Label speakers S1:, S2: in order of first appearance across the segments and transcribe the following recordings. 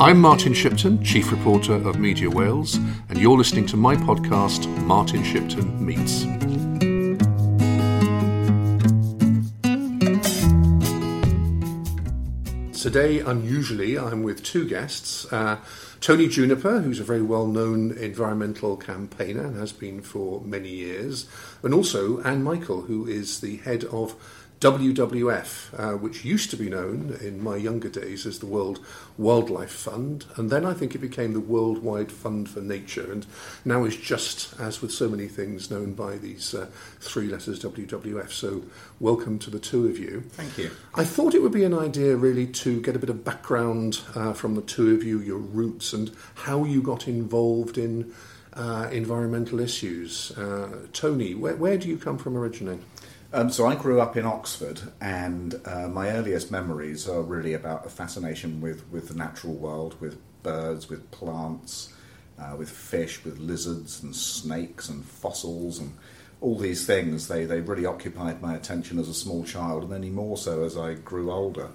S1: I'm Martin Shipton, Chief Reporter of Media Wales, and you're listening to my podcast, Martin Shipton Meets. Today, unusually, I'm with two guests. Uh, Tony Juniper, who's a very well known environmental campaigner and has been for many years, and also Anne Meikle, who is the head of WWF, uh, which used to be known in my younger days as the World Wildlife Fund, and then I think it became the Worldwide Fund for Nature, and now is just, as with so many things, known by these uh, three letters WWF. So, welcome to the two of you.
S2: Thank you.
S1: I thought it would be an idea really to get a bit of background uh, from the two of you, your roots, and how you got involved in. Uh, environmental issues. Uh, Tony, where, where do you come from originally?
S2: Um, so I grew up in Oxford, and uh, my earliest memories are really about a fascination with, with the natural world, with birds, with plants, uh, with fish, with lizards and snakes and fossils and all these things. They, they really occupied my attention as a small child, and any more so as I grew older.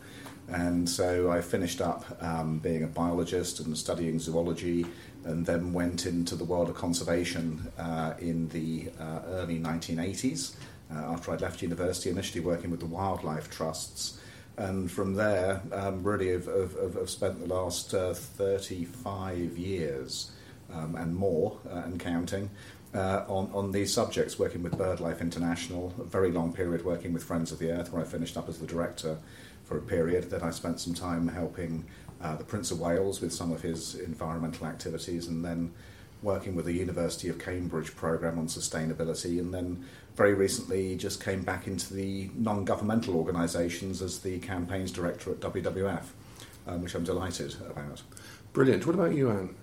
S2: And so I finished up um, being a biologist and studying zoology, and then went into the world of conservation uh, in the uh, early 1980s uh, after I'd left university, initially working with the wildlife trusts. And from there, um, really, have, have, have, spent the last uh, 35 years um, and more, uh, and counting, uh, on, on these subjects, working with BirdLife International, a very long period working with Friends of the Earth, where I finished up as the director for a period. Then I spent some time helping uh, the Prince of Wales with some of his environmental activities, and then working with the University of Cambridge program on sustainability, and then very recently just came back into the non-governmental organisations as the campaigns director at WWF, um, which I'm delighted about.
S1: Brilliant. What about you, Anne?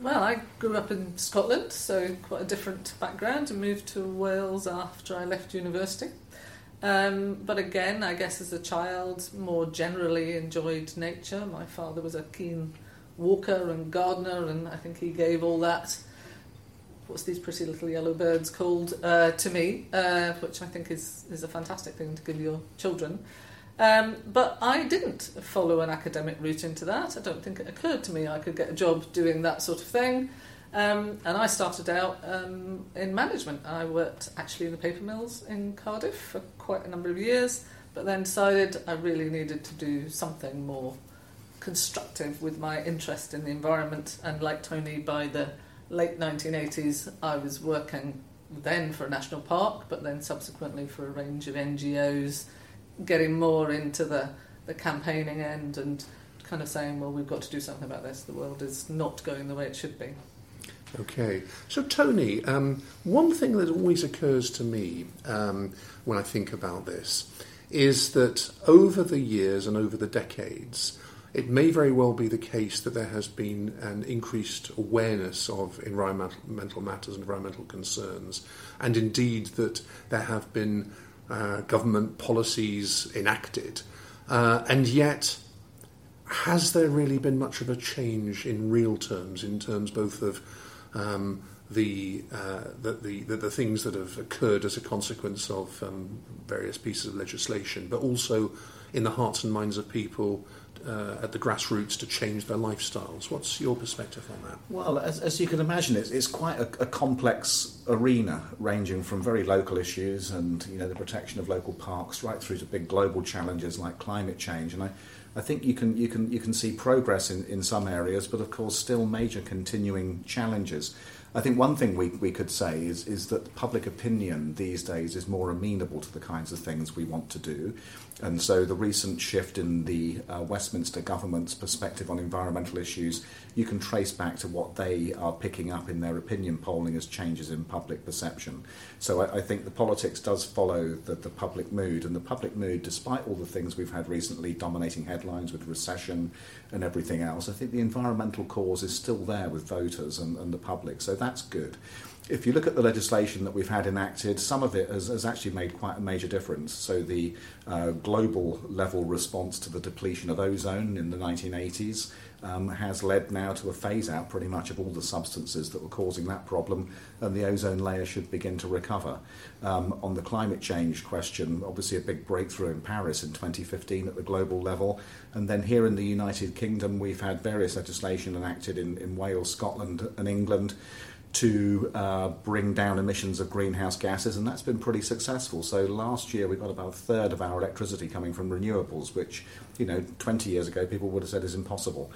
S3: Well, I grew up in Scotland, so quite a different background, and moved to Wales after I left university. Um, but again, I guess as a child, more generally enjoyed nature. My father was a keen walker and Gardner, and I think he gave all that. What's these pretty little yellow birds called uh, to me, uh, which I think is is a fantastic thing to give your children. Um, but I didn't follow an academic route into that. I don't think it occurred to me I could get a job doing that sort of thing. Um, and I started out um, in management. I worked actually in the paper mills in Cardiff for quite a number of years, but then decided I really needed to do something more constructive with my interest in the environment. And like Tony, by the late 1980s, I was working then for a national park, but then subsequently for a range of NGOs, getting more into the, the campaigning end and kind of saying, well, we've got to do something about this. The world is not going the way it should be.
S1: Okay. So, Tony, um, one thing that always occurs to me um, when I think about this is that over the years and over the decades, it may very well be the case that there has been an increased awareness of environmental matters and environmental concerns, and indeed that there have been uh, government policies enacted. Uh, and yet, has there really been much of a change in real terms, in terms both of um, the, uh, the, the, the, things that have occurred as a consequence of um, various pieces of legislation, but also in the hearts and minds of people uh, at the grassroots to change their lifestyles. What's your perspective on that?
S2: Well, as, as you can imagine, it's, it's quite a, a, complex arena, ranging from very local issues and you know the protection of local parks, right through to big global challenges like climate change. And I, I think you can you can you can see progress in, in some areas, but of course still major continuing challenges. I think one thing we, we could say is, is that public opinion these days is more amenable to the kinds of things we want to do. And so the recent shift in the uh, Westminster government's perspective on environmental issues, you can trace back to what they are picking up in their opinion polling as changes in public perception. So I, I think the politics does follow the, the public mood, and the public mood, despite all the things we've had recently dominating headlines with recession and everything else, I think the environmental cause is still there with voters and, and the public. So that's good. If you look at the legislation that we've had enacted, some of it has, has actually made quite a major difference. So the uh, global level response to the depletion of ozone in the 1980s um, has led now to a phase out pretty much of all the substances that were causing that problem, and the ozone layer should begin to recover. Um, on the climate change question, obviously a big breakthrough in Paris in 2015 at the global level, and then here in the United Kingdom, we've had various legislation enacted in, in Wales, Scotland, and England to uh, bring down emissions of greenhouse gases, and that's been pretty successful. So last year we got about a third of our electricity coming from renewables, which you know 20 years ago people would have said is impossible.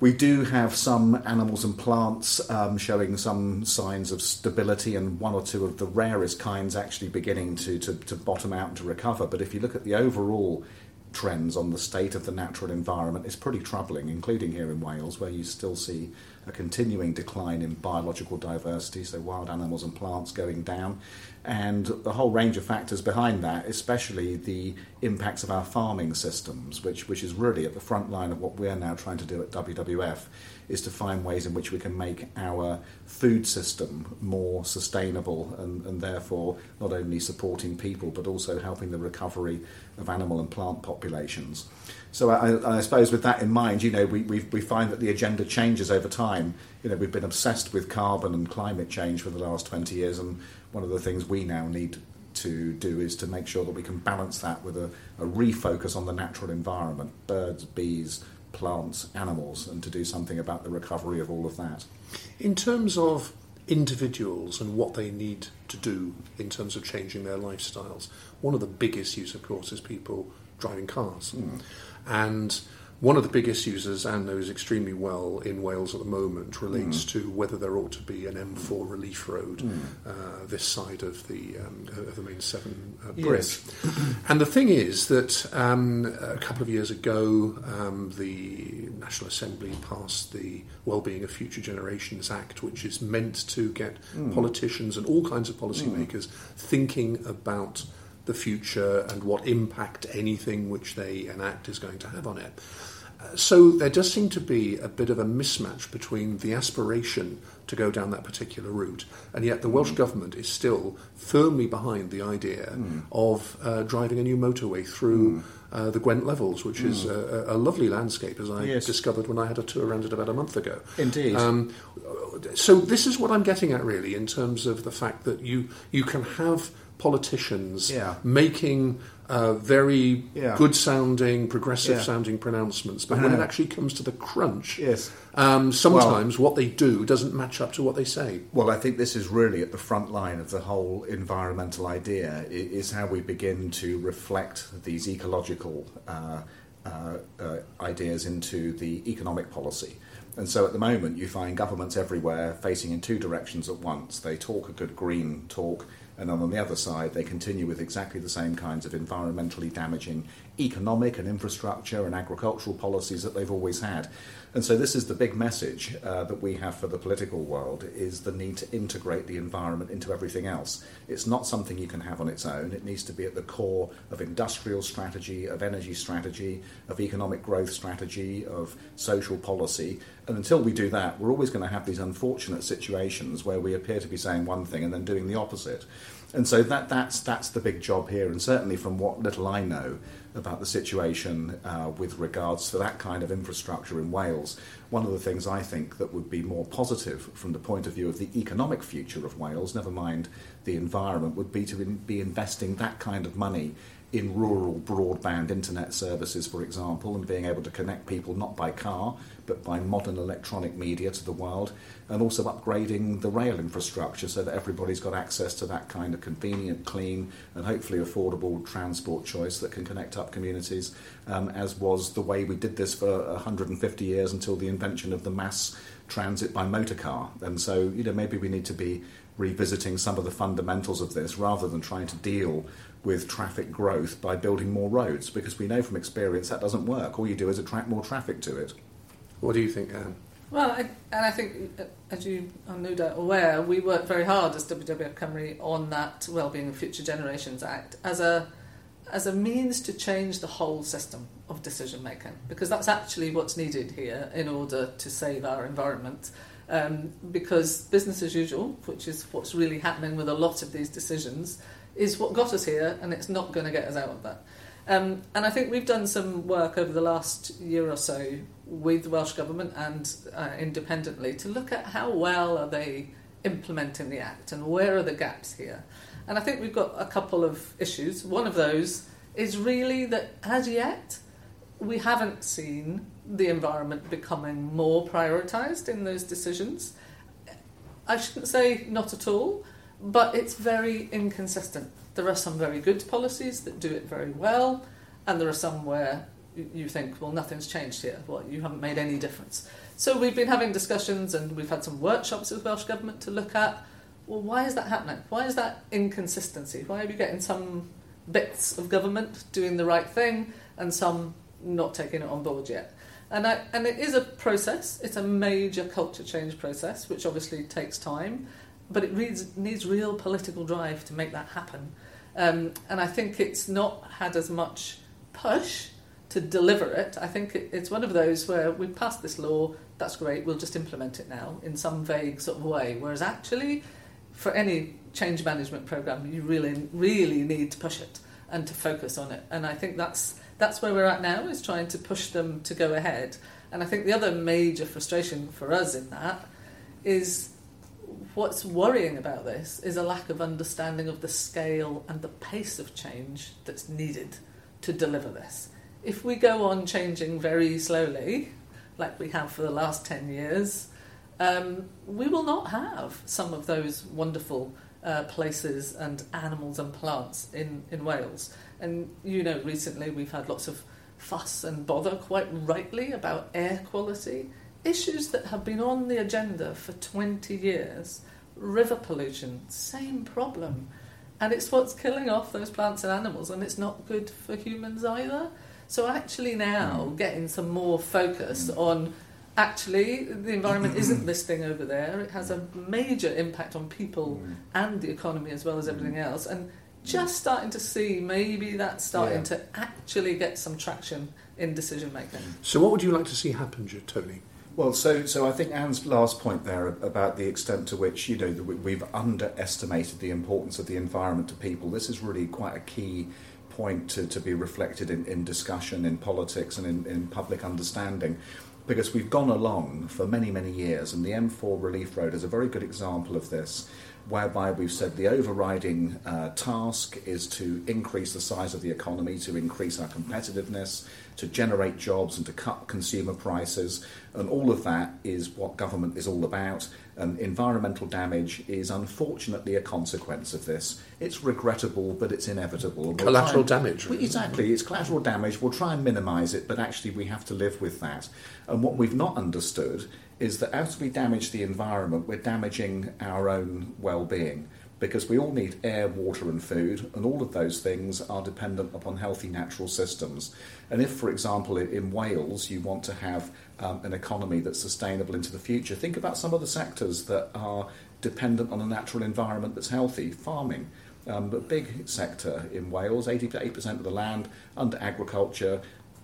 S2: We do have some animals and plants um, showing some signs of stability, and one or two of the rarest kinds actually beginning to, to, to bottom out and to recover. But if you look at the overall trends on the state of the natural environment, it's pretty troubling, including here in Wales, where you still see a continuing decline in biological diversity, so wild animals and plants going down, and a whole range of factors behind that, especially the impacts of our farming systems, which, which is really at the front line of what we're now trying to do at WWF, is to find ways in which we can make our food system more sustainable and, and therefore not only supporting people but also helping the recovery of animal and plant populations. So I, I, suppose with that in mind, you know, we, we, find that the agenda changes over time. You know, we've been obsessed with carbon and climate change for the last 20 years, and one of the things we now need to do is to make sure that we can balance that with a, a refocus on the natural environment, birds, bees, plants, animals, and to do something about the recovery of all of that.
S1: In terms of individuals and what they need to do in terms of changing their lifestyles, one of the big issues, of course, is people driving cars. Mm. And one of the biggest users, Anne knows extremely well in Wales at the moment, relates mm. to whether there ought to be an M4 relief road mm. uh, this side of the um, of the main Severn uh, bridge. Yes. and the thing is that um, a couple of years ago, um, the National Assembly passed the Wellbeing of Future Generations Act, which is meant to get mm. politicians and all kinds of policymakers thinking about the future and what impact anything which they enact is going to have on it. So there does seem to be a bit of a mismatch between the aspiration to go down that particular route, and yet the Welsh mm. government is still firmly behind the idea mm. of uh, driving a new motorway through mm. uh, the Gwent Levels, which is mm. a, a, lovely landscape, as I yes. discovered when I had a tour around it about a month ago.
S2: Indeed. Um,
S1: so this is what I'm getting at, really, in terms of the fact that you you can have politicians
S2: yeah.
S1: making uh, very yeah. good sounding, progressive yeah. sounding pronouncements, but when it actually comes to the crunch,
S2: yes.
S1: um, sometimes well, what they do doesn't match up to what they say.
S2: Well, I think this is really at the front line of the whole environmental idea, is how we begin to reflect these ecological uh, uh, uh, ideas into the economic policy. And so at the moment, you find governments everywhere facing in two directions at once. They talk a good green talk, and then on the other side, they continue with exactly the same kinds of environmentally damaging economic and infrastructure and agricultural policies that they've always had. And so this is the big message uh, that we have for the political world is the need to integrate the environment into everything else. It's not something you can have on its own. It needs to be at the core of industrial strategy, of energy strategy, of economic growth strategy, of social policy. And until we do that, we're always going to have these unfortunate situations where we appear to be saying one thing and then doing the opposite. And so that, that's, that's the big job here. And certainly from what little I know, about the situation uh, with regards to that kind of infrastructure in Wales. One of the things I think that would be more positive from the point of view of the economic future of Wales, never mind the environment, would be to in, be investing that kind of money in rural broadband internet services, for example, and being able to connect people not by car but by modern electronic media to the world, and also upgrading the rail infrastructure so that everybody's got access to that kind of convenient, clean, and hopefully affordable transport choice that can connect up communities, um, as was the way we did this for 150 years until the invention of the mass transit by motor car. And so, you know, maybe we need to be revisiting some of the fundamentals of this rather than trying to deal with traffic growth by building more roads because we know from experience that doesn't work. All you do is attract more traffic to it.
S1: What do you think, Anne?
S3: Well, I, and I think, uh, as you are no doubt aware, we worked very hard as WWF Cymru on that Wellbeing of Future Generations Act as a as a means to change the whole system of decision making, because that's actually what's needed here in order to save our environment Um, because business as usual, which is what's really happening with a lot of these decisions, is what got us here, and it's not going to get us out of that. Um, and I think we've done some work over the last year or so with the Welsh Government and uh, independently to look at how well are they implementing the Act and where are the gaps here. And I think we've got a couple of issues. One of those is really that as yet we haven't seen the environment becoming more prioritised in those decisions. I shouldn't say not at all, but it's very inconsistent. There are some very good policies that do it very well, and there are some where you think, well, nothing's changed here. Well, you haven't made any difference. So we've been having discussions and we've had some workshops with Welsh Government to look at, well, why is that happening? Why is that inconsistency? Why are we getting some bits of government doing the right thing and some not taking it on board yet? And, I, and it is a process, it's a major culture change process, which obviously takes time, but it needs, needs real political drive to make that happen. Um, and I think it's not had as much push to deliver it. I think it, it's one of those where we passed this law, that's great, we'll just implement it now in some vague sort of way. Whereas actually, for any change management program, you really, really need to push it and to focus on it. And I think that's that's where we're at now is trying to push them to go ahead. And I think the other major frustration for us in that is what's worrying about this is a lack of understanding of the scale and the pace of change that's needed to deliver this. If we go on changing very slowly, like we have for the last 10 years, um, we will not have some of those wonderful uh, places and animals and plants in, in Wales. And you know, recently we've had lots of fuss and bother, quite rightly, about air quality issues that have been on the agenda for 20 years. River pollution, same problem. And it's what's killing off those plants and animals, and it's not good for humans either. So, actually, now mm. getting some more focus mm. on actually the environment isn't this thing over there, it has a major impact on people mm. and the economy as well as everything else. And just starting to see maybe that's starting yeah. to actually get some traction in decision making.
S1: So, what would you like to see happen, Tony?
S2: Well, so so I think Anne's last point there about the extent to which you know we've underestimated the importance of the environment to people. This is really quite a key point to, to be reflected in, in discussion, in politics, and in, in public understanding. Because we've gone along for many, many years, and the M4 Relief Road is a very good example of this whereby we've said the overriding uh, task is to increase the size of the economy, to increase our competitiveness, to generate jobs, and to cut consumer prices. And all of that is what government is all about. And environmental damage is unfortunately a consequence of this. It's regrettable, but it's inevitable.
S1: We'll collateral and, damage.
S2: Well, exactly, it's collateral damage. We'll try and minimise it, but actually we have to live with that. And what we've not understood is that as we damage the environment, we're damaging our own well being because we all need air, water, and food, and all of those things are dependent upon healthy natural systems. And if, for example, in Wales, you want to have um, an economy that's sustainable into the future, think about some of the sectors that are dependent on a natural environment that's healthy farming. Um, but big sector in Wales, 80 to 8% of the land under agriculture,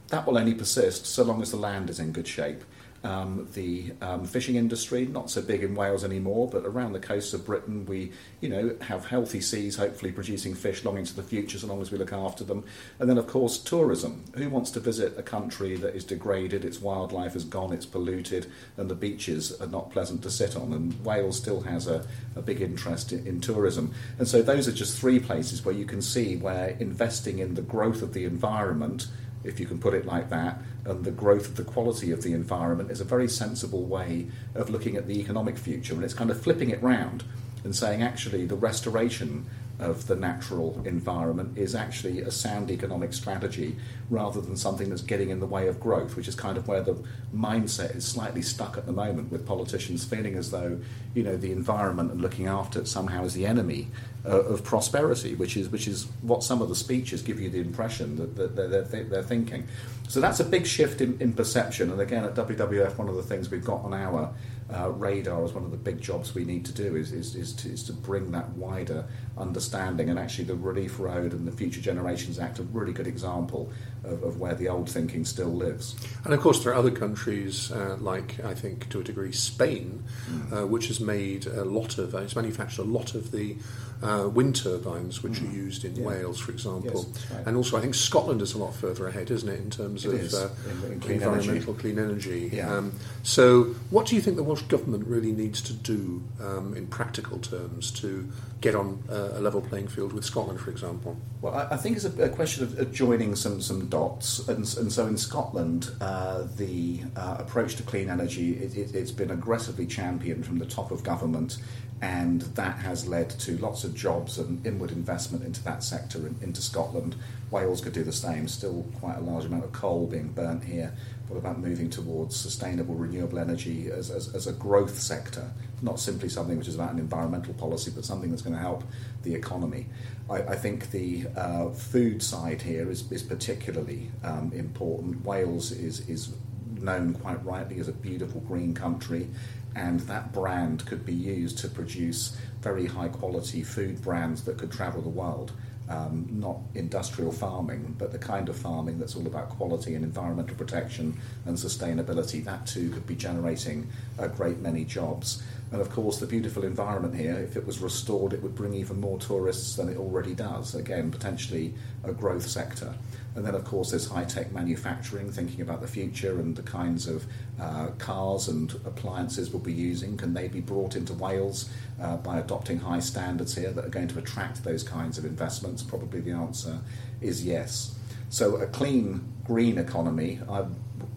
S2: that will only persist so long as the land is in good shape. Um, the um, fishing industry, not so big in Wales anymore, but around the coasts of Britain, we, you know, have healthy seas, hopefully producing fish long into the future, so long as we look after them. And then, of course, tourism. Who wants to visit a country that is degraded, its wildlife is gone, it's polluted, and the beaches are not pleasant to sit on? And Wales still has a, a big interest in, in tourism. And so, those are just three places where you can see where investing in the growth of the environment if you can put it like that, and the growth of the quality of the environment is a very sensible way of looking at the economic future. And it's kind of flipping it round and saying actually the restoration of the natural environment is actually a sound economic strategy rather than something that's getting in the way of growth, which is kind of where the mindset is slightly stuck at the moment with politicians feeling as though, you know, the environment and looking after it somehow is the enemy uh, of prosperity, which is, which is what some of the speeches give you the impression that, that they're, they're, they're thinking. So that's a big shift in, in perception. And again, at WWF, one of the things we've got on our uh, radar as one of the big jobs we need to do is, is, is, to, is to bring that wider understanding. And actually, the Relief Road and the Future Generations Act are really good example of, of where the old thinking still lives.
S1: And of course, there are other countries, uh, like I think to a degree Spain, mm. uh, which has made a lot of, uh, it's manufactured a lot of the uh, wind turbines which mm. are used in yeah. Wales, for example. Yes, right. And also, I think Scotland is a lot further ahead, isn't it, in terms
S2: it
S1: of
S2: uh, in, in clean
S1: environmental
S2: energy.
S1: clean energy.
S2: Yeah. Um,
S1: so, what do you think the Welsh Government really needs to do um, in practical terms to get on uh, a level playing field with Scotland, for example?
S2: Well, I, I think it's a, a question of, of, joining some, some dots. And, and so in Scotland, uh, the uh, approach to clean energy, it, it, it's been aggressively championed from the top of government and that has led to lots of jobs and inward investment into that sector in, into Scotland. Wales could do the same, still quite a large amount of coal being burnt here. What about moving towards sustainable renewable energy as, as, as a growth sector, not simply something which is about an environmental policy, but something that's going to help the economy? I, I think the uh, food side here is, is particularly um, important. Wales is, is known quite rightly as a beautiful green country and that brand could be used to produce very high quality food brands that could travel the world. Um, not industrial farming, but the kind of farming that's all about quality and environmental protection and sustainability. That too could be generating a great many jobs. And of course, the beautiful environment here, if it was restored, it would bring even more tourists than it already does. Again, potentially a growth sector. And then, of course, there's high tech manufacturing, thinking about the future and the kinds of uh, cars and appliances we'll be using. Can they be brought into Wales uh, by adopting high standards here that are going to attract those kinds of investments? Probably the answer is yes. So, a clean, green economy, I,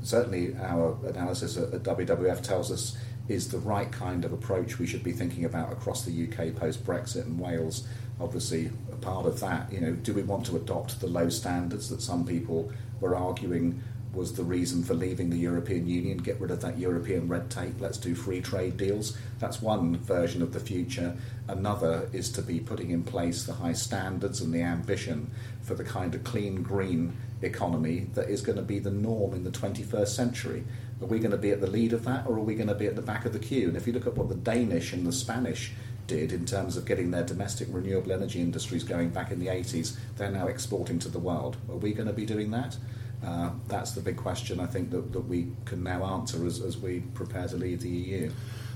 S2: certainly our analysis at WWF tells us is the right kind of approach we should be thinking about across the UK post Brexit and Wales obviously a part of that. You know, do we want to adopt the low standards that some people were arguing was the reason for leaving the European Union? Get rid of that European red tape. Let's do free trade deals. That's one version of the future. Another is to be putting in place the high standards and the ambition for the kind of clean green economy that is going to be the norm in the 21st century. Are we going to be at the lead of that, or are we going to be at the back of the queue? And if you look at what the Danish and the Spanish did in terms of getting their domestic renewable energy industries going back in the 80s, they're now exporting to the world. Are we going to be doing that? Uh, that's the big question I think that, that we can now answer as, as we prepare to leave the EU.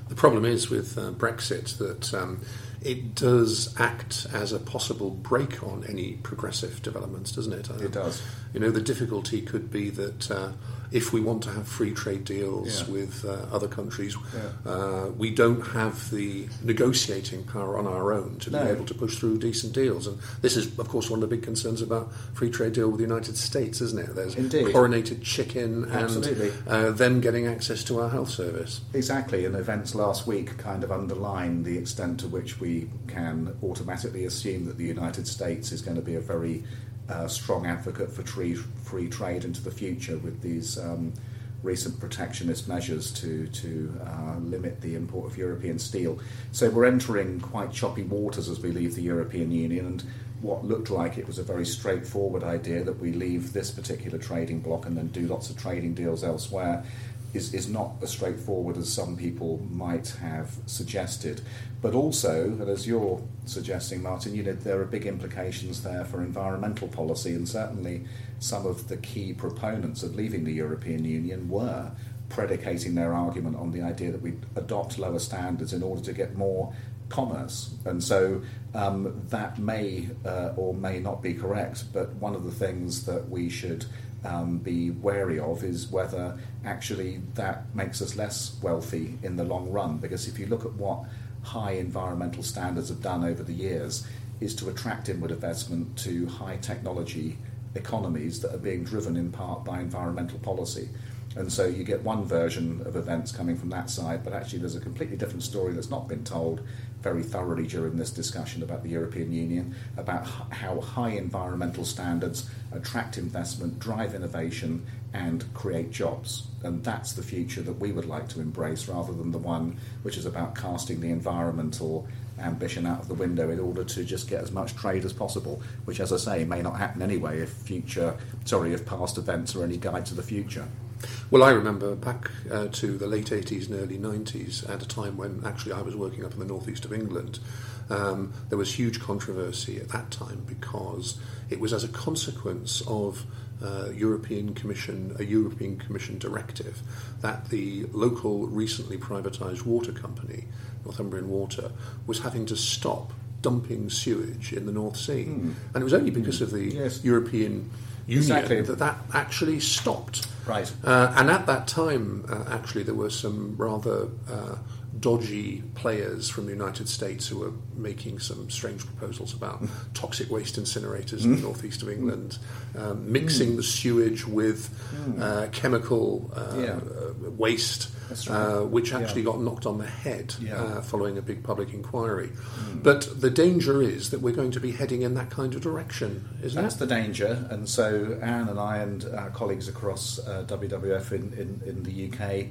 S1: The problem is with uh, Brexit that um, it does act as a possible brake on any progressive developments, doesn't it?
S2: Uh, it does.
S1: You know, the difficulty could be that uh, if we want to have free trade deals yeah. with uh, other countries, yeah. uh, we don't have the negotiating power on our own to no. be able to push through decent deals. And this is, of course, one of the big concerns about free trade deal with the United States, isn't it? There's
S2: Indeed.
S1: chlorinated chicken
S2: Absolutely.
S1: and uh, them getting access to our health service.
S2: Exactly, and events last week kind of underline the extent to which we can automatically assume that the United States is going to be a very uh, strong advocate for tree, free trade into the future with these um, recent protectionist measures to, to uh, limit the import of European steel. So we're entering quite choppy waters as we leave the European Union, and what looked like it was a very straightforward idea that we leave this particular trading bloc and then do lots of trading deals elsewhere is, is not as straightforward as some people might have suggested. But also, and as you're suggesting, Martin, you know, there are big implications there for environmental policy, and certainly some of the key proponents of leaving the European Union were predicating their argument on the idea that we adopt lower standards in order to get more commerce. And so um, that may uh, or may not be correct, but one of the things that we should um, be wary of is whether actually that makes us less wealthy in the long run. Because if you look at what high environmental standards have done over the years, is to attract inward investment to high technology economies that are being driven in part by environmental policy. And so you get one version of events coming from that side, but actually there's a completely different story that's not been told very thoroughly during this discussion about the European Union, about how high environmental standards attract investment, drive innovation, and create jobs. And that's the future that we would like to embrace rather than the one which is about casting the environmental ambition out of the window in order to just get as much trade as possible, which, as I say, may not happen anyway if future, sorry, if past events are any guide to the future.
S1: Well, I remember back uh, to the late 80s and early 90s, at a time when actually I was working up in the northeast of England. Um, there was huge controversy at that time because it was as a consequence of uh, European Commission, a European Commission directive, that the local recently privatised water company, Northumbrian Water, was having to stop dumping sewage in the North Sea,
S2: Hmm.
S1: and it was only because of the
S2: Yes.
S1: European Union
S2: Exactly.
S1: that that actually stopped.
S2: Right.
S1: Uh, and at that time, uh, actually, there were some rather uh, dodgy players from the United States who were making some strange proposals about toxic waste incinerators in the northeast of England, um, mixing the sewage with uh, chemical uh,
S2: Yeah.
S1: uh, waste.
S2: Right.
S1: Uh, which
S2: Yeah.
S1: actually got knocked on the head
S2: Yeah.
S1: uh, following a big public inquiry. But the danger is that we're going to be heading in that kind of direction, isn't
S2: That's
S1: it?
S2: the danger, and so Anne and I and our colleagues across uh, WWF in, in, in the UK,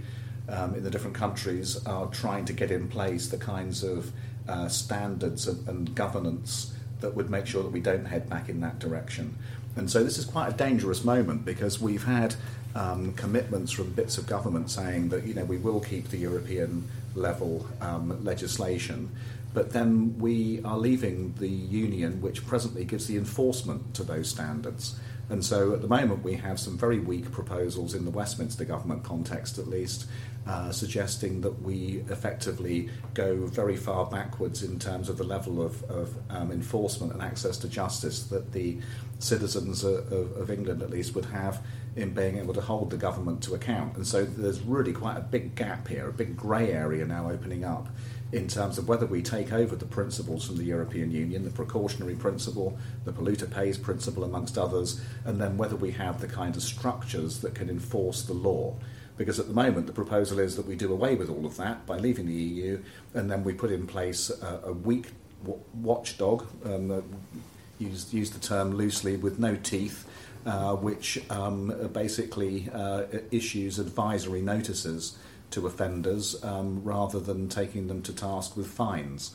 S2: um, in the different countries, are trying to get in place the kinds of uh, standards and, and governance that would make sure that we don't head back in that direction. And so this is quite a dangerous moment because we've had um, commitments from bits of government saying that you know we will keep the European level um, legislation, but then we are leaving the union, which presently gives the enforcement to those standards. And so at the moment, we have some very weak proposals in the Westminster government context, at least, uh, suggesting that we effectively go very far backwards in terms of the level of, of um, enforcement and access to justice that the citizens of, of, England, at least, would have in being able to hold the government to account. And so there's really quite a big gap here, a big grey area now opening up in terms of whether we take over the principles from the European Union, the precautionary principle, the polluter pays principle, amongst others, and then whether we have the kind of structures that can enforce the law. Because at the moment, the proposal is that we do away with all of that by leaving the EU, and then we put in place a, a weak w- watchdog, um, uh, use, use the term loosely, with no teeth, uh, which um, basically uh, issues advisory notices to offenders um, rather than taking them to task with fines.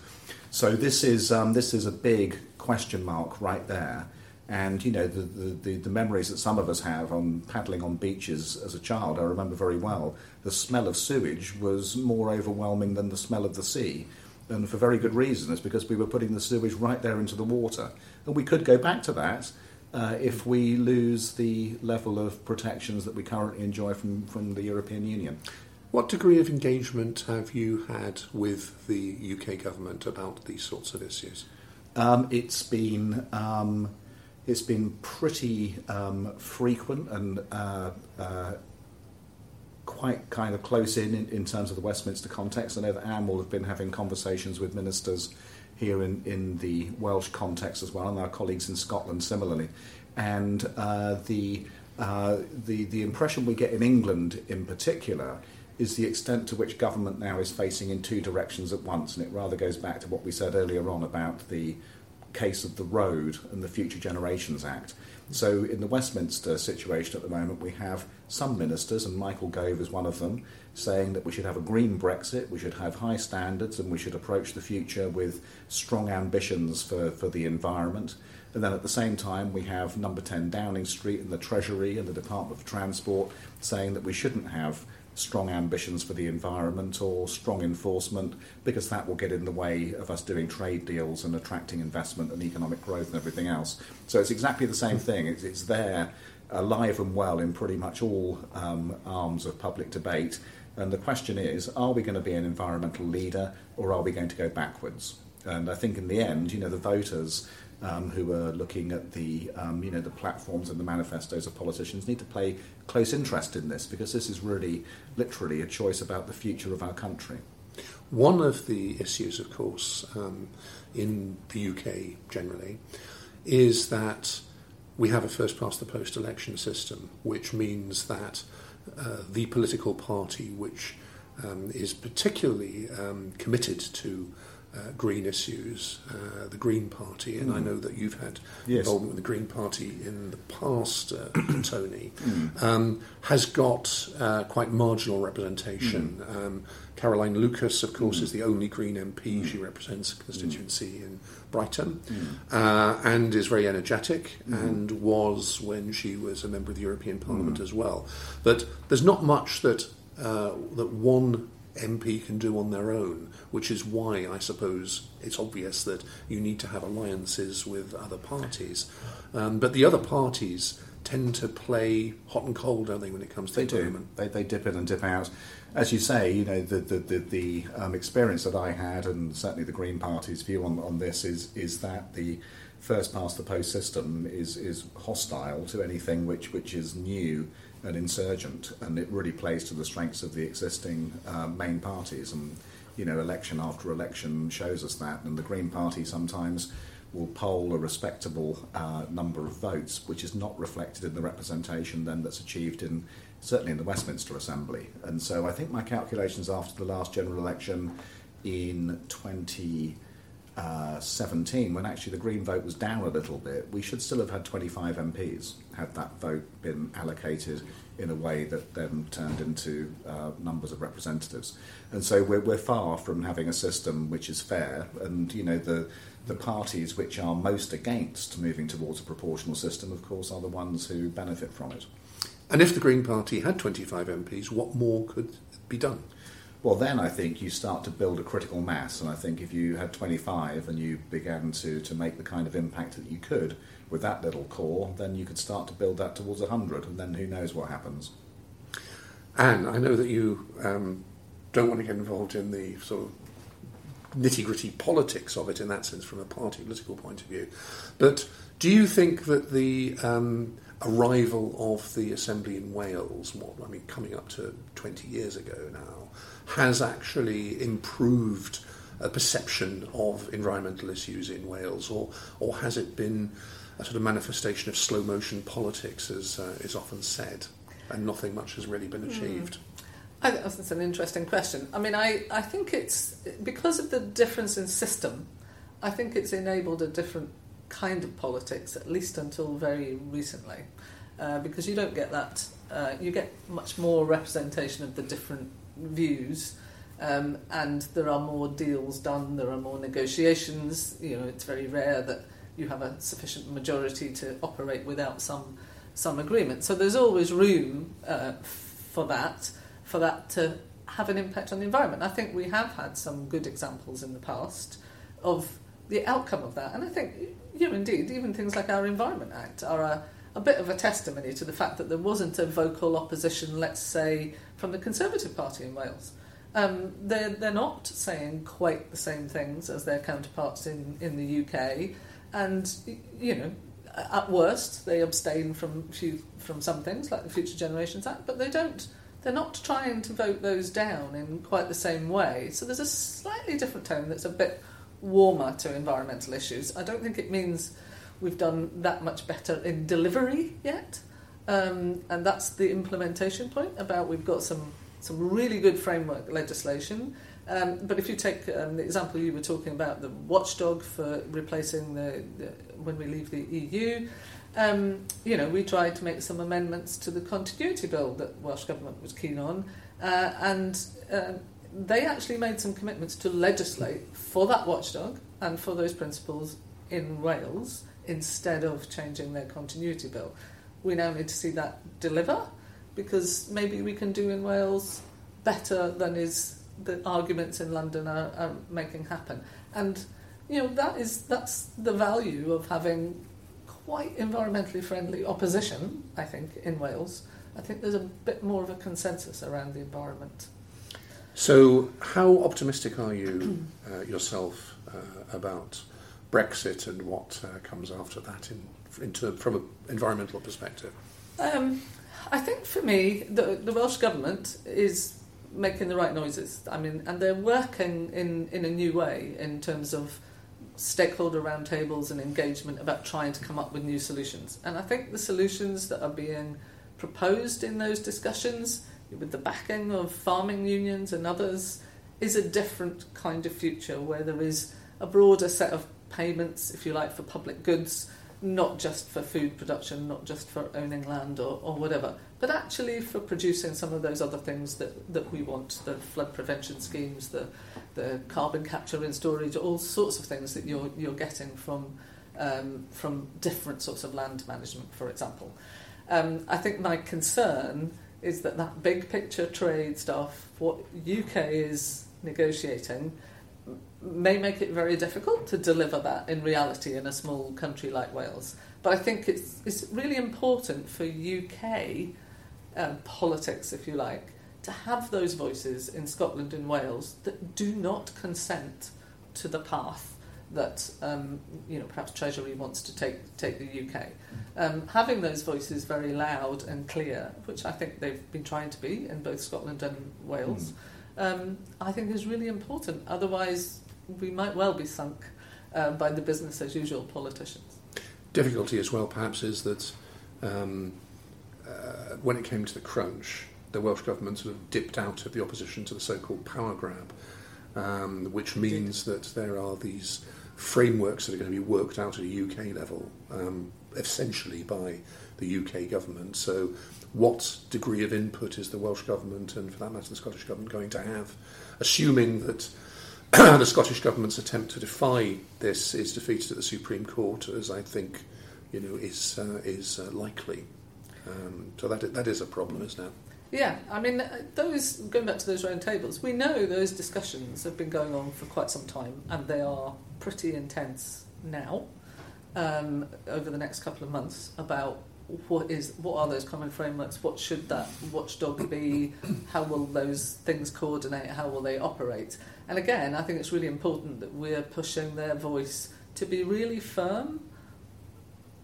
S2: So this is um, this is a big question mark right there. And you know the, the, the, memories that some of us have on paddling on beaches as a child, I remember very well. The smell of sewage was more overwhelming than the smell of the sea, and for very good reason. It's because we were putting the sewage right there into the water, and we could go back to that uh, if we lose the level of protections that we currently enjoy from, from the European Union.
S1: What degree of engagement have you had with the UK government about these sorts of issues?
S2: Um, it's been um, it's been pretty um, frequent and uh, uh, quite kind of close in, in in terms of the Westminster context. I know that Anne will have been having conversations with ministers here in, in the Welsh context as well, and our colleagues in Scotland similarly. And uh, the, uh, the the impression we get in England in particular is the extent to which government now is facing in two directions at once, and it rather goes back to what we said earlier on about the case of the road and the Future Generations Act. So, in the Westminster situation at the moment, we have some ministers, and Michael Gove is one of them, saying that we should have a green Brexit, we should have high standards, and we should approach the future with strong ambitions for, for the environment. And then at the same time, we have number 10 Downing Street and the Treasury and the Department for Transport saying that we shouldn't have strong ambitions for the environment or strong enforcement because that will get in the way of us doing trade deals and attracting investment and economic growth and everything else. So it's exactly the same thing. It's, it's there, alive and well in pretty much all um, arms of public debate. And the question is are we going to be an environmental leader or are we going to go backwards? And I think in the end, you know, the voters um, who are looking at the um, you know the platforms and the manifestos of politicians need to pay close interest in this because this is really literally a choice about the future of our country.
S1: One of the issues, of course, um, in the UK generally, is that we have a first past the post election system, which means that uh, the political party which um, is particularly um, committed to uh, green issues, uh, the Green Party, and I
S2: Mm.
S1: know that you've had
S2: Yes.
S1: involvement with the Green Party in the past, uh, Tony,
S2: Mm.
S1: um, has got uh, quite marginal representation. Um, Caroline Lucas, of course,
S2: Mm.
S1: is the only Green MP.
S2: Mm.
S1: She represents a constituency in Brighton
S2: Mm.
S1: uh, and is very energetic and was when she was a member of the European Parliament
S2: Mm.
S1: as well. But there's not much that uh, that one MP can do on their own, which is why I suppose it's obvious that you need to have alliances with other parties. Um, but the other parties tend to play hot and cold, don't they, when it comes to
S2: They do.
S1: environment?
S2: They, they dip in and dip out. As you say, you know, the, the, the, the um, experience that I had, and certainly the Green Party's view on, on this, is, is that the first past the post system is, is hostile to anything which, which is new and insurgent, and it really plays to the strengths of the existing uh, main parties. And, you know, election after election shows us that, and the Green Party sometimes will poll a respectable uh, number of votes, which is not reflected in the representation then that's achieved in certainly in the Westminster Assembly. And so I think my calculations after the last general election in 2017, when actually the Green vote was down a little bit, we should still have had 25 MPs had that vote been allocated in a way that then turned into uh, numbers of representatives. And so we're, we're far from having a system which is fair. And, you know, the, the parties which are most against moving towards a proportional system, of course, are the ones who benefit from it.
S1: And if the Green Party had 25 MPs, what more could be done?
S2: Well, then I think you start to build a critical mass, and I think if you had 25 and you began to, to make the kind of impact that you could with that little core, then you could start to build that towards 100, and then who knows what happens.
S1: Anne, I know that you um, don't want to get involved in the sort of nitty gritty politics of it in that sense from a party political point of view, but do you think that the um, arrival of the Assembly in Wales, what I mean, coming up to 20 years ago now, has actually improved a perception of environmental issues in Wales, or, or has it been a sort of manifestation of slow motion politics, as uh, is often said, and nothing much has really been achieved?
S3: I think that's an interesting question. I mean, I, I think it's because of the difference in system, I think it's enabled a different kind of politics, at least until very recently, uh, because you don't get that. Uh, you get much more representation of the different views, um, and there are more deals done. There are more negotiations. You know, it's very rare that you have a sufficient majority to operate without some some agreement. So there's always room uh, for that for that to have an impact on the environment. I think we have had some good examples in the past of the outcome of that, and I think you know, indeed, even things like our Environment Act are a, a bit of a testimony to the fact that there wasn't a vocal opposition, let's say, from the Conservative Party in Wales. Um, they're, they're not saying quite the same things as their counterparts in, in the UK, and you know, at worst, they abstain from few, from some things like the Future Generations Act, but they don't. They're not trying to vote those down in quite the same way. So there's a slightly different tone that's a bit warmer to environmental issues. I don't think it means we've done that much better in delivery yet, um, and that's the implementation point. About we've got some some really good framework legislation. Um, but if you take um, the example you were talking about, the watchdog for replacing the, the when we leave the EU, um, you know, we tried to make some amendments to the continuity bill that Welsh Government was keen on, uh, and uh, they actually made some commitments to legislate for that watchdog and for those principles in Wales instead of changing their continuity bill. We now need to see that deliver because maybe we can do in Wales better than is the arguments in London are, are making happen. And you know that is that's the value of having quite environmentally friendly opposition. I think in Wales, I think there's a bit more of a consensus around the environment.
S1: So, how optimistic are you uh, yourself uh, about Brexit and what uh, comes after that in, in term, from an environmental perspective?
S3: Um, I think for me, the, the Welsh Government is making the right noises. I mean, and they're working in, in a new way in terms of stakeholder roundtables and engagement about trying to come up with new solutions. And I think the solutions that are being proposed in those discussions, with the backing of farming unions and others, is a different kind of future where there is a broader set of payments, if you like, for public goods, not just for food production, not just for owning land or, or whatever, but actually for producing some of those other things that, that we want the flood prevention schemes, the, the carbon capture and storage, all sorts of things that you're, you're getting from, um, from different sorts of land management, for example. Um, I think my concern is that that big picture trade stuff, what UK is negotiating, may make it very difficult to deliver that in reality in a small country like Wales. But I think it's, it's really important for UK um, politics, if you like, to have those voices in Scotland and Wales that do not consent to the path that um, you know perhaps Treasury wants to take take the UK. Um, having those voices very loud and clear, which I think they've been trying to be in both Scotland and Wales, mm. Um, I think is really important. Otherwise, we might well be sunk uh, by the business as usual politicians.
S1: Difficulty as well, perhaps, is that um, uh, when it came to the crunch, the Welsh government sort of dipped out of the opposition to the so-called power grab, um, which means that there are these frameworks that are going to be worked out at a UK level, um, essentially by the UK government. So, what degree of input is the Welsh government and, for that matter, the Scottish government going to have, assuming that the Scottish government's attempt to defy this is defeated at the Supreme Court, as I think, you know, is uh, is uh, likely. Um, so that that is a problem, isn't it?
S3: Yeah, I mean, uh, those going back to those round tables, we know those discussions have been going on for quite some time, and they are pretty intense now. Um, over the next couple of months, about what is what are those common frameworks? What should that watchdog be? How will those things coordinate? How will they operate? And again, I think it's really important that we're pushing their voice to be really firm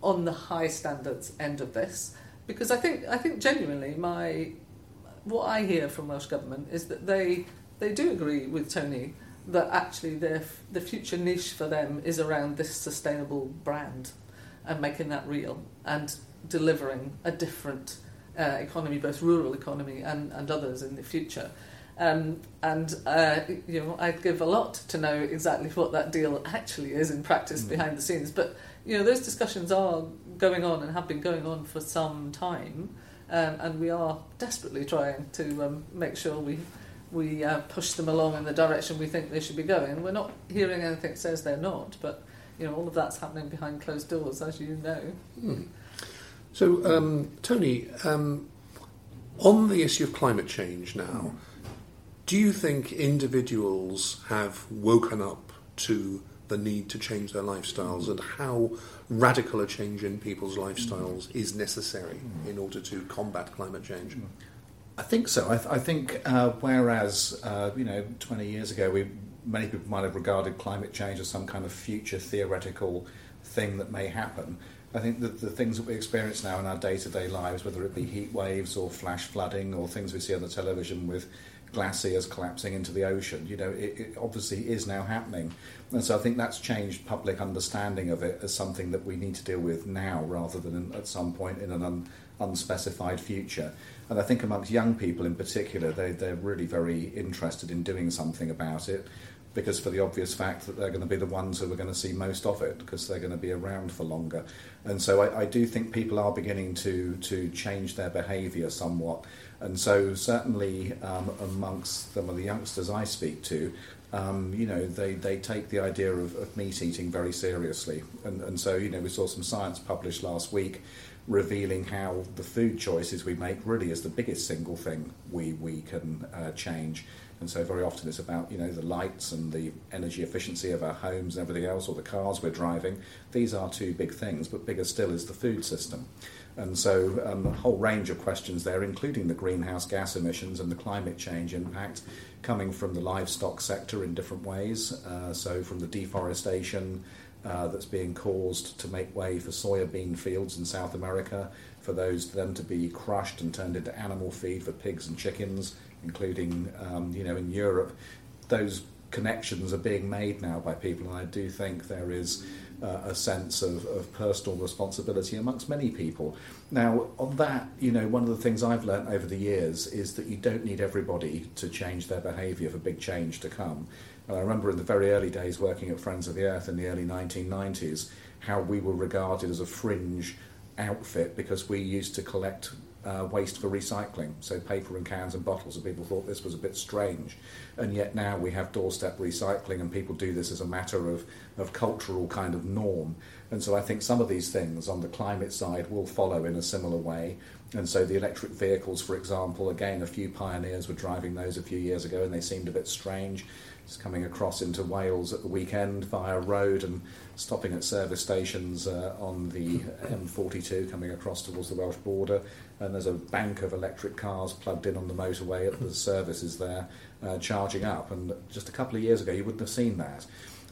S3: on the high standards end of this, because I think I think genuinely my what I hear from Welsh Government is that they they do agree with Tony that actually their the future niche for them is around this sustainable brand and making that real and delivering a different uh, economy, both rural economy and, and others in the future. Um, and uh, you know, I'd give a lot to know exactly what that deal actually is in practice mm. behind the scenes. But you know, those discussions are going on and have been going on for some time. Um, and we are desperately trying to um, make sure we we uh, push them along in the direction we think they should be going. We're not hearing anything that says they're not, but you know all of that's happening behind closed doors, as you know.
S1: Hmm. So, um, Tony, um, on the issue of climate change now, do you think individuals have woken up to the need to change their lifestyles and how radical a change in people's lifestyles is necessary in order to combat climate change?
S2: I think so. I, th- I think uh, whereas uh, you know 20 years ago, we many people might have regarded climate change as some kind of future theoretical thing that may happen. I think that the things that we experience now in our day-to-day lives, whether it be heat waves or flash flooding or things we see on the television with glaciers collapsing into the ocean. You know, it, it, obviously is now happening. And so I think that's changed public understanding of it as something that we need to deal with now rather than at some point in an un, unspecified future. And I think amongst young people in particular, they, they're really very interested in doing something about it because for the obvious fact that they're going to be the ones who are going to see most of it because they're going to be around for longer. And so I, I do think people are beginning to, to change their behaviour somewhat. And so, certainly um, amongst some of the youngsters I speak to, um, you know, they, they take the idea of, of meat eating very seriously. And, and so, you know, we saw some science published last week revealing how the food choices we make really is the biggest single thing we, we can uh, change. And so very often it's about you know the lights and the energy efficiency of our homes and everything else, or the cars we're driving. These are two big things, but bigger still is the food system. And so um, a whole range of questions there, including the greenhouse gas emissions and the climate change impact coming from the livestock sector in different ways. Uh, so from the deforestation uh, that's being caused to make way for soybean fields in South America, for those them to be crushed and turned into animal feed for pigs and chickens, including um, you know in Europe. Those connections are being made now by people, and I do think there is uh, a sense of, of personal responsibility amongst many people. Now, on that, you know, one of the things I've learnt over the years is that you don't need everybody to change their behaviour for big change to come. And I remember in the very early days working at Friends of the Earth in the early 1990s, how we were regarded as a fringe outfit because we used to collect uh, waste for recycling, so paper and cans and bottles, and people thought this was a bit strange. And yet now we have doorstep recycling, and people do this as a matter of, of cultural kind of norm. And so I think some of these things on the climate side will follow in a similar way. And so the electric vehicles, for example, again, a few pioneers were driving those a few years ago, and they seemed a bit strange. Just coming across into Wales at the weekend via road and stopping at service stations uh, on the M42 coming across towards the Welsh border. And there's a bank of electric cars plugged in on the motorway at the services there, uh, charging up. And just a couple of years ago, you wouldn't have seen that.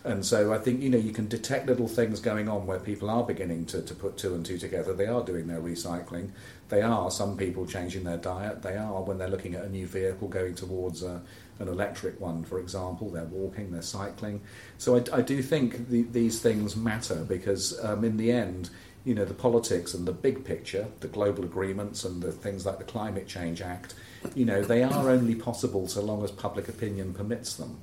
S2: And so I think you know you can detect little things going on where people are beginning to, to put two and two together. They are doing their recycling. They are some people changing their diet. They are when they're looking at a new vehicle going towards a, an electric one, for example. They're walking, they're cycling. So I, I do think the, these things matter because um, in the end, you know, the politics and the big picture, the global agreements and the things like the Climate Change Act, you know, they are only possible so long as public opinion permits them.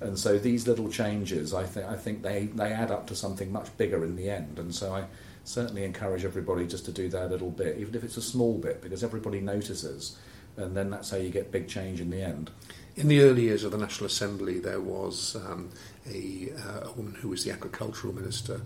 S2: And so these little changes, I, th- I think they, they add up to something much bigger in the end. And so I certainly encourage everybody just to do their little bit, even if it's a small bit, because everybody notices. And then that's how you get big change in the end.
S1: In the early years of the National Assembly, there was um, a, uh, a, woman who was the agricultural minister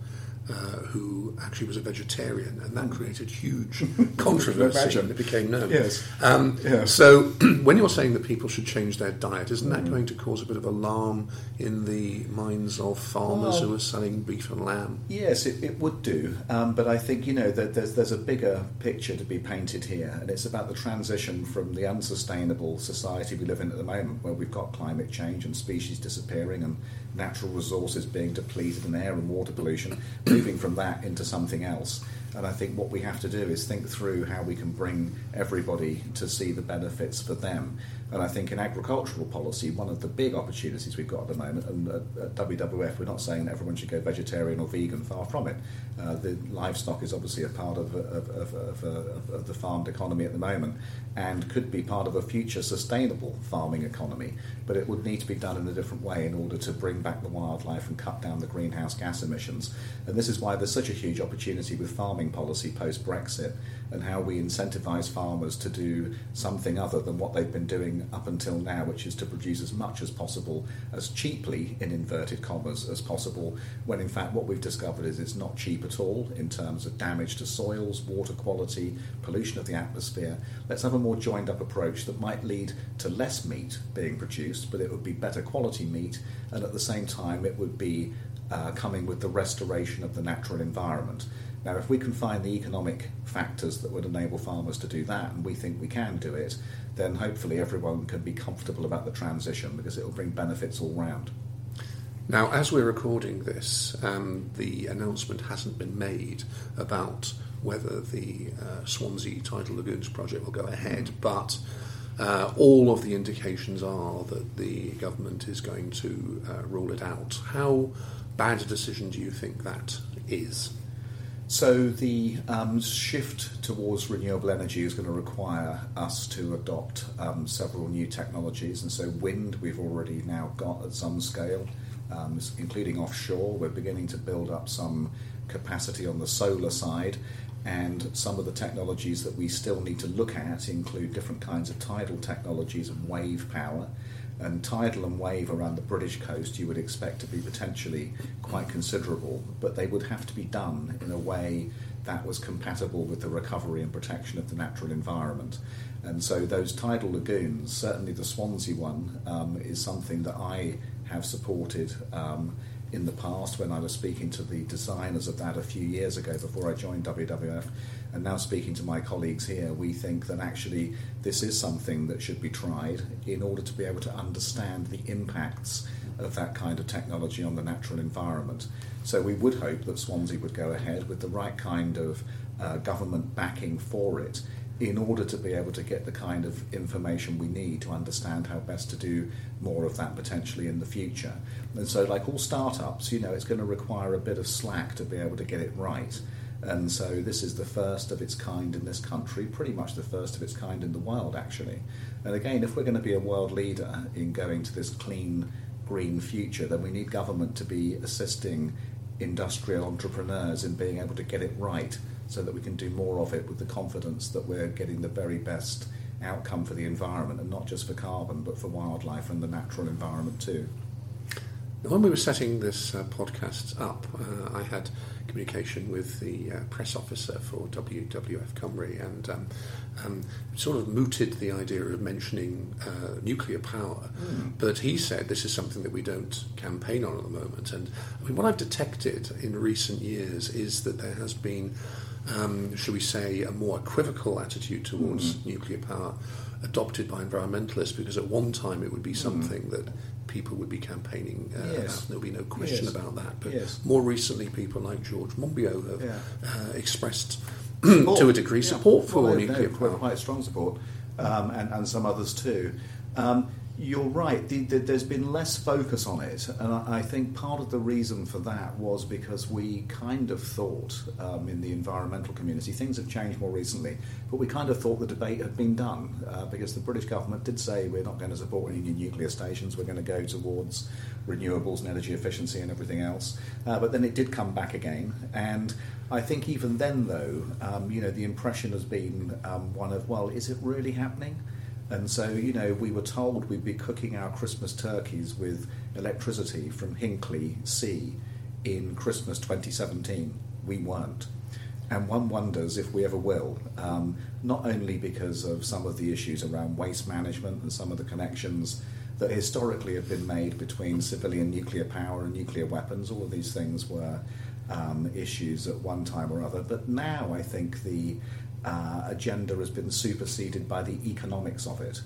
S1: uh, who actually was a vegetarian, and that created huge controversy. and it became known.
S2: Yes.
S1: Um,
S2: yes.
S1: So, when you're saying that people should change their diet, isn't that
S2: Mm.
S1: going to cause a bit of alarm in the minds of farmers
S2: Well-
S1: who are selling beef and lamb?
S2: Yes, it, it would do, um, but I think you know that there's there's a bigger picture to be painted here, and it's about the transition from the unsustainable society we live in at the moment, where we've got climate change and species disappearing and natural resources being depleted and air and water pollution, moving from that into something else. And I think what we have to do is think through how we can bring everybody to see the benefits for them. And I think in agricultural policy, one of the big opportunities we've got at the moment, and at, WWF, we're not saying that everyone should go vegetarian or vegan, far from it. Uh, the livestock is obviously a part of, of, of, of the farmed economy at the moment and could be part of a future sustainable farming economy, but it would need to be done in a different way in order to bring back the wildlife and cut down the greenhouse gas emissions. And this is why there's such a huge opportunity with farming policy post Brexit and how we incentivise farmers to do something other than what they've been doing up until now, which is to produce as much as possible, as cheaply, in inverted commas, as possible, when in fact what we've discovered is it's not cheap at all in terms of damage to soils, water quality, pollution of the atmosphere. Let's have a more joined up approach that might lead to less meat being produced, but it would be better quality meat, and at the same time it would be uh, coming with the restoration of the natural environment. Now, if we can find the economic factors that would enable farmers to do that, and we think we can do it, then hopefully everyone can be comfortable about the transition because it will bring benefits all round.
S1: Now, as we're recording this, um, the announcement hasn't been made about whether the uh, Swansea Tidal Lagoons project will go ahead, but uh, all of the indications are that the government is going to uh, rule it out. How bad a decision do you think that is?
S2: So the um, shift towards renewable energy is going to require us to adopt um, several new technologies, and so wind we've already now got at some scale, um, including offshore. We're beginning to build up some capacity on the solar side, and some of the technologies that we still need to look at include different kinds of tidal technologies and wave power. And tidal and wave around the British coast you would expect to be potentially quite considerable, but they would have to be done in a way that was compatible with the recovery and protection of the natural environment. And so those tidal lagoons, certainly the Swansea one, um, is something that I have supported um, in the past when I was speaking to the designers of that a few years ago before I joined WWF. And now speaking to my colleagues here, we think that actually this is something that should be tried in order to be able to understand the impacts of that kind of technology on the natural environment. So we would hope that Swansea would go ahead with the right kind of uh, government backing for it in order to be able to get the kind of information we need to understand how best to do more of that potentially in the future. And so, like all startups, you know, it's going to require a bit of slack to be able to get it right. And so, this is the first of its kind in this country, pretty much the first of its kind in the world, actually. And again, if we're going to be a world leader in going to this clean, green future, then we need government to be assisting industrial entrepreneurs in being able to get it right so that we can do more of it with the confidence that we're getting the very best outcome for the environment and not just for carbon but for wildlife and the natural environment too.
S1: When we were setting this uh, podcast up, uh, I had communication with the uh, press officer for WWF Cymru and um, um, sort of mooted the idea of mentioning uh, nuclear power. Mm. But he said this is something that we don't campaign on at the moment. And I mean, what I've detected in recent years is that there has been, um, shall we say, a more equivocal attitude towards mm. nuclear power adopted by environmentalists because at one time it would be hmm. something mm. that people would be campaigning uh, yes. about. There'll be no question yes. about that. But yes. more recently, people like George Monbiot have yeah. uh, expressed, to a degree, yeah. support for well, nuclear
S2: power. Quite strong support, um, and, and some others too. Um, you're right. The, the, there's been less focus on it, and I, I, think part of the reason for that was because we kind of thought um, in the environmental community things have changed more recently, but we kind of thought the debate had been done uh, because the British government did say we're not going to support any new nuclear stations. We're going to go towards renewables and energy efficiency and everything else. Uh, but then it did come back again, and I think even then, though, um, you know, the impression has been um, one of well, is it really happening? And so, you know, we were told we'd be cooking our Christmas turkeys with electricity from Hinkley C in Christmas 2017. We weren't. And one wonders if we ever will, um, not only because of some of the issues around waste management and some of the connections that historically have been made between civilian nuclear power and nuclear weapons. All of these things were um, issues at one time or other. But now I think the uh, agenda has been superseded by the economics of it.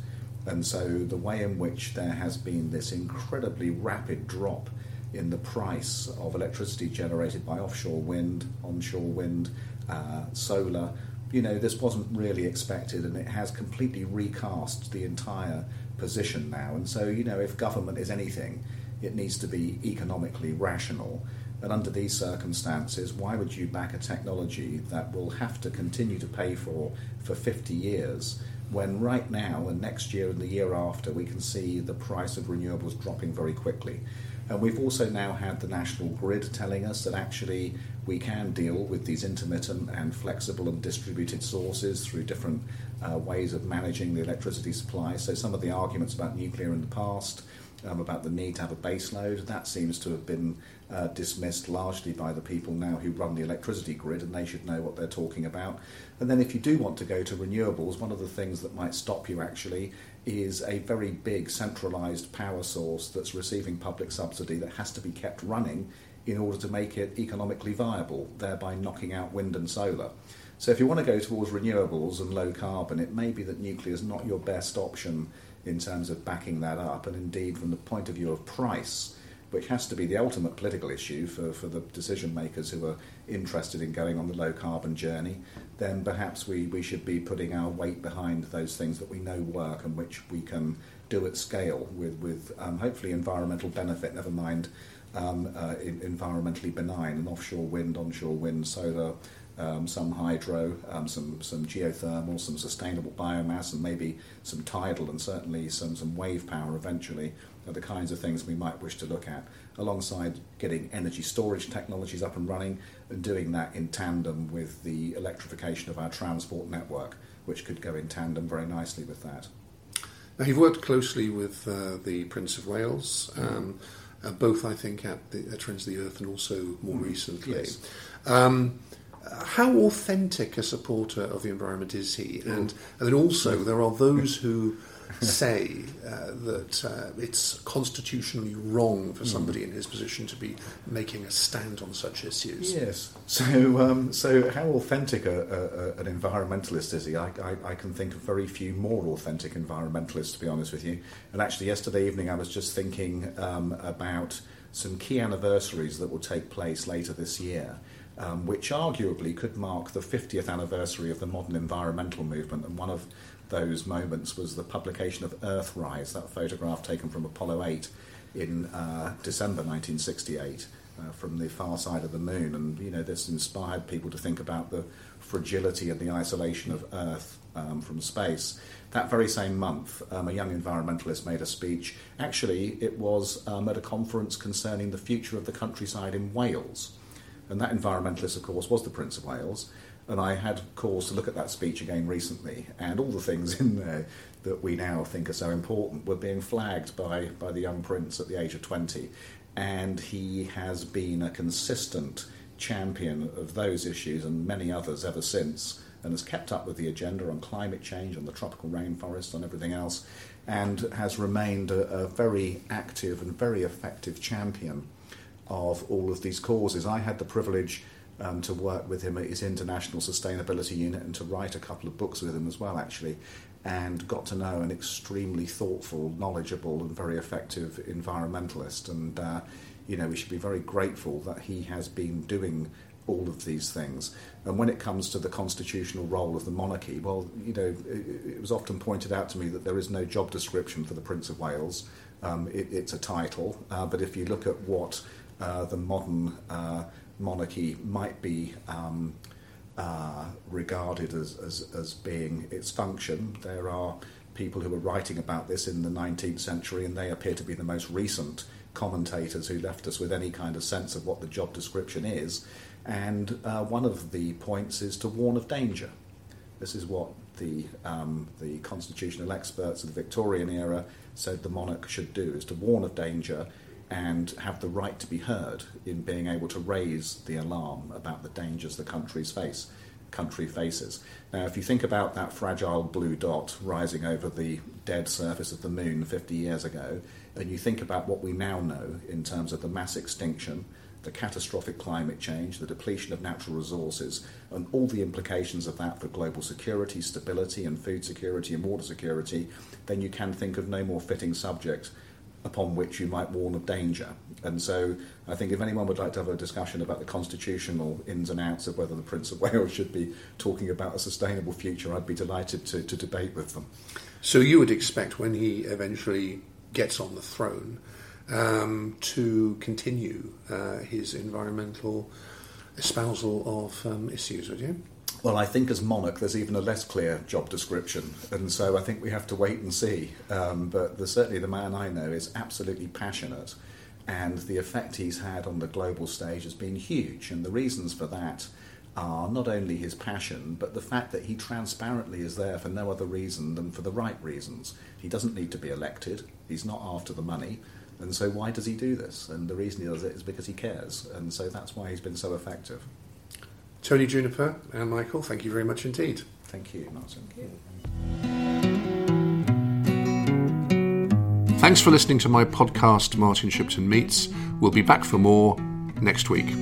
S2: And so the way in which there has been this incredibly rapid drop in the price of electricity generated by offshore wind, onshore wind, uh, solar, you know, this wasn't really expected and it has completely recast the entire position now. And so, you know, if government is anything, it needs to be economically rational. And under these circumstances, why would you back a technology that will have to continue to pay for for 50 years when right now and next year and the year after we can see the price of renewables dropping very quickly? And we've also now had the national grid telling us that actually we can deal with these intermittent and flexible and distributed sources through different uh, ways of managing the electricity supply. So some of the arguments about nuclear in the past, um, about the need to have a base load, that seems to have been uh, dismissed largely by the people now who run the electricity grid, and they should know what they're talking about. And then, if you do want to go to renewables, one of the things that might stop you actually is a very big centralised power source that's receiving public subsidy that has to be kept running in order to make it economically viable, thereby knocking out wind and solar. So, if you want to go towards renewables and low carbon, it may be that nuclear is not your best option in terms of backing that up, and indeed, from the point of view of price which has to be the ultimate political issue for, for the decision makers who are interested in going on the low carbon journey, then perhaps we, we should be putting our weight behind those things that we know work and which we can do at scale with, with um, hopefully environmental benefit, never mind um, uh, in, environmentally benign, and offshore wind, onshore wind, solar, um, some hydro, um, some some geothermal, some sustainable biomass, and maybe some tidal, and certainly some some wave power eventually are the kinds of things we might wish to look at, alongside getting energy storage technologies up and running and doing that in tandem with the electrification of our transport network, which could go in tandem very nicely with that.
S1: Now, you've worked closely with uh, the Prince of Wales, um, uh, both, I think, at the at Friends of the Earth and also more mm. recently. Yes. Um, how authentic a supporter of the environment is he? And, and then also, there are those who say uh, that uh, it's constitutionally wrong for hmm. somebody in his position to be making a stand on such issues.
S2: Yes. So, um, so how authentic a, a, an environmentalist is he? I, I, I, can think of very few more authentic environmentalists, to be honest with you. And actually, yesterday evening, I was just thinking um, about some key anniversaries that will take place later this year. Um, which arguably could mark the 50th anniversary of the modern environmental movement. And one of those moments was the publication of Earthrise, that photograph taken from Apollo 8 in uh, December 1968. Uh, from the far side of the moon, and you know this inspired people to think about the fragility and the isolation of Earth um, from space. That very same month, um, a young environmentalist made a speech. Actually, it was um, at a conference concerning the future of the countryside in Wales. And that environmentalist, of course, was the Prince of Wales. And I had cause to look at that speech again recently, and all the things in there that we now think are so important were being flagged by, by the young prince at the age of 20. And he has been a consistent champion of those issues and many others ever since, and has kept up with the agenda on climate change, on the tropical rainforest, on everything else, and has remained a, a very active and very effective champion of all of these causes. I had the privilege um, to work with him at his International Sustainability Unit and to write a couple of books with him as well, actually, and got to know an extremely thoughtful, knowledgeable, and very effective environmentalist. And uh, you know, we should be very grateful that he has been doing all of these things. And when it comes to the constitutional role of the monarchy, well, you know, it, it was often pointed out to me that there is no job description for the Prince of Wales. Um, it, it's a title, uh, but if you look at what the modern uh, monarchy might be um, uh, regarded as, as, as being its function, there are people who were writing about this in the 19th century, and they appear to be the most recent commentators who left us with any kind of sense of what the job description is. And uh, one of the points is to warn of danger. This is what the, um, the constitutional experts of the Victorian era said the monarch should do, is to warn of danger and have the right to be heard in being able to raise the alarm about the dangers the country's face country faces. Now, if you think about that fragile blue dot rising over the dead surface of the moon 50 years ago, and you think about what we now know in terms of the mass extinction, the catastrophic climate change, the depletion of natural resources, and all the implications of that for global security, stability, and food security and water security, then you can think of no more fitting subject upon which you might warn of danger. And so I think if anyone would like to have a discussion about the constitutional ins and outs of whether the Prince of Wales should be talking about a sustainable future, I'd be delighted to, to debate with them.
S1: So you would expect when he eventually gets on the throne um, to continue uh, his environmental espousal of um, issues, would you?
S2: Well, I think as monarch, there's even a less clear job description, and so I think we have to wait and see. Um, but the, certainly, the man I know is absolutely passionate, and the effect he's had on the global stage has been huge. And the reasons for that are not only his passion, but the fact that he transparently is there for no other reason than for the right reasons. He doesn't need to be elected. He's not after the money. And so, why does he do this? And the reason he does it is because he cares. And so, that's why he's been so effective.
S1: Tony Juniper Anne Meikle, thank you very much indeed.
S2: Thank you, Martin. Thank
S1: you. Thanks for listening to my podcast, Martin Shipton Meets. We'll be back for more next week.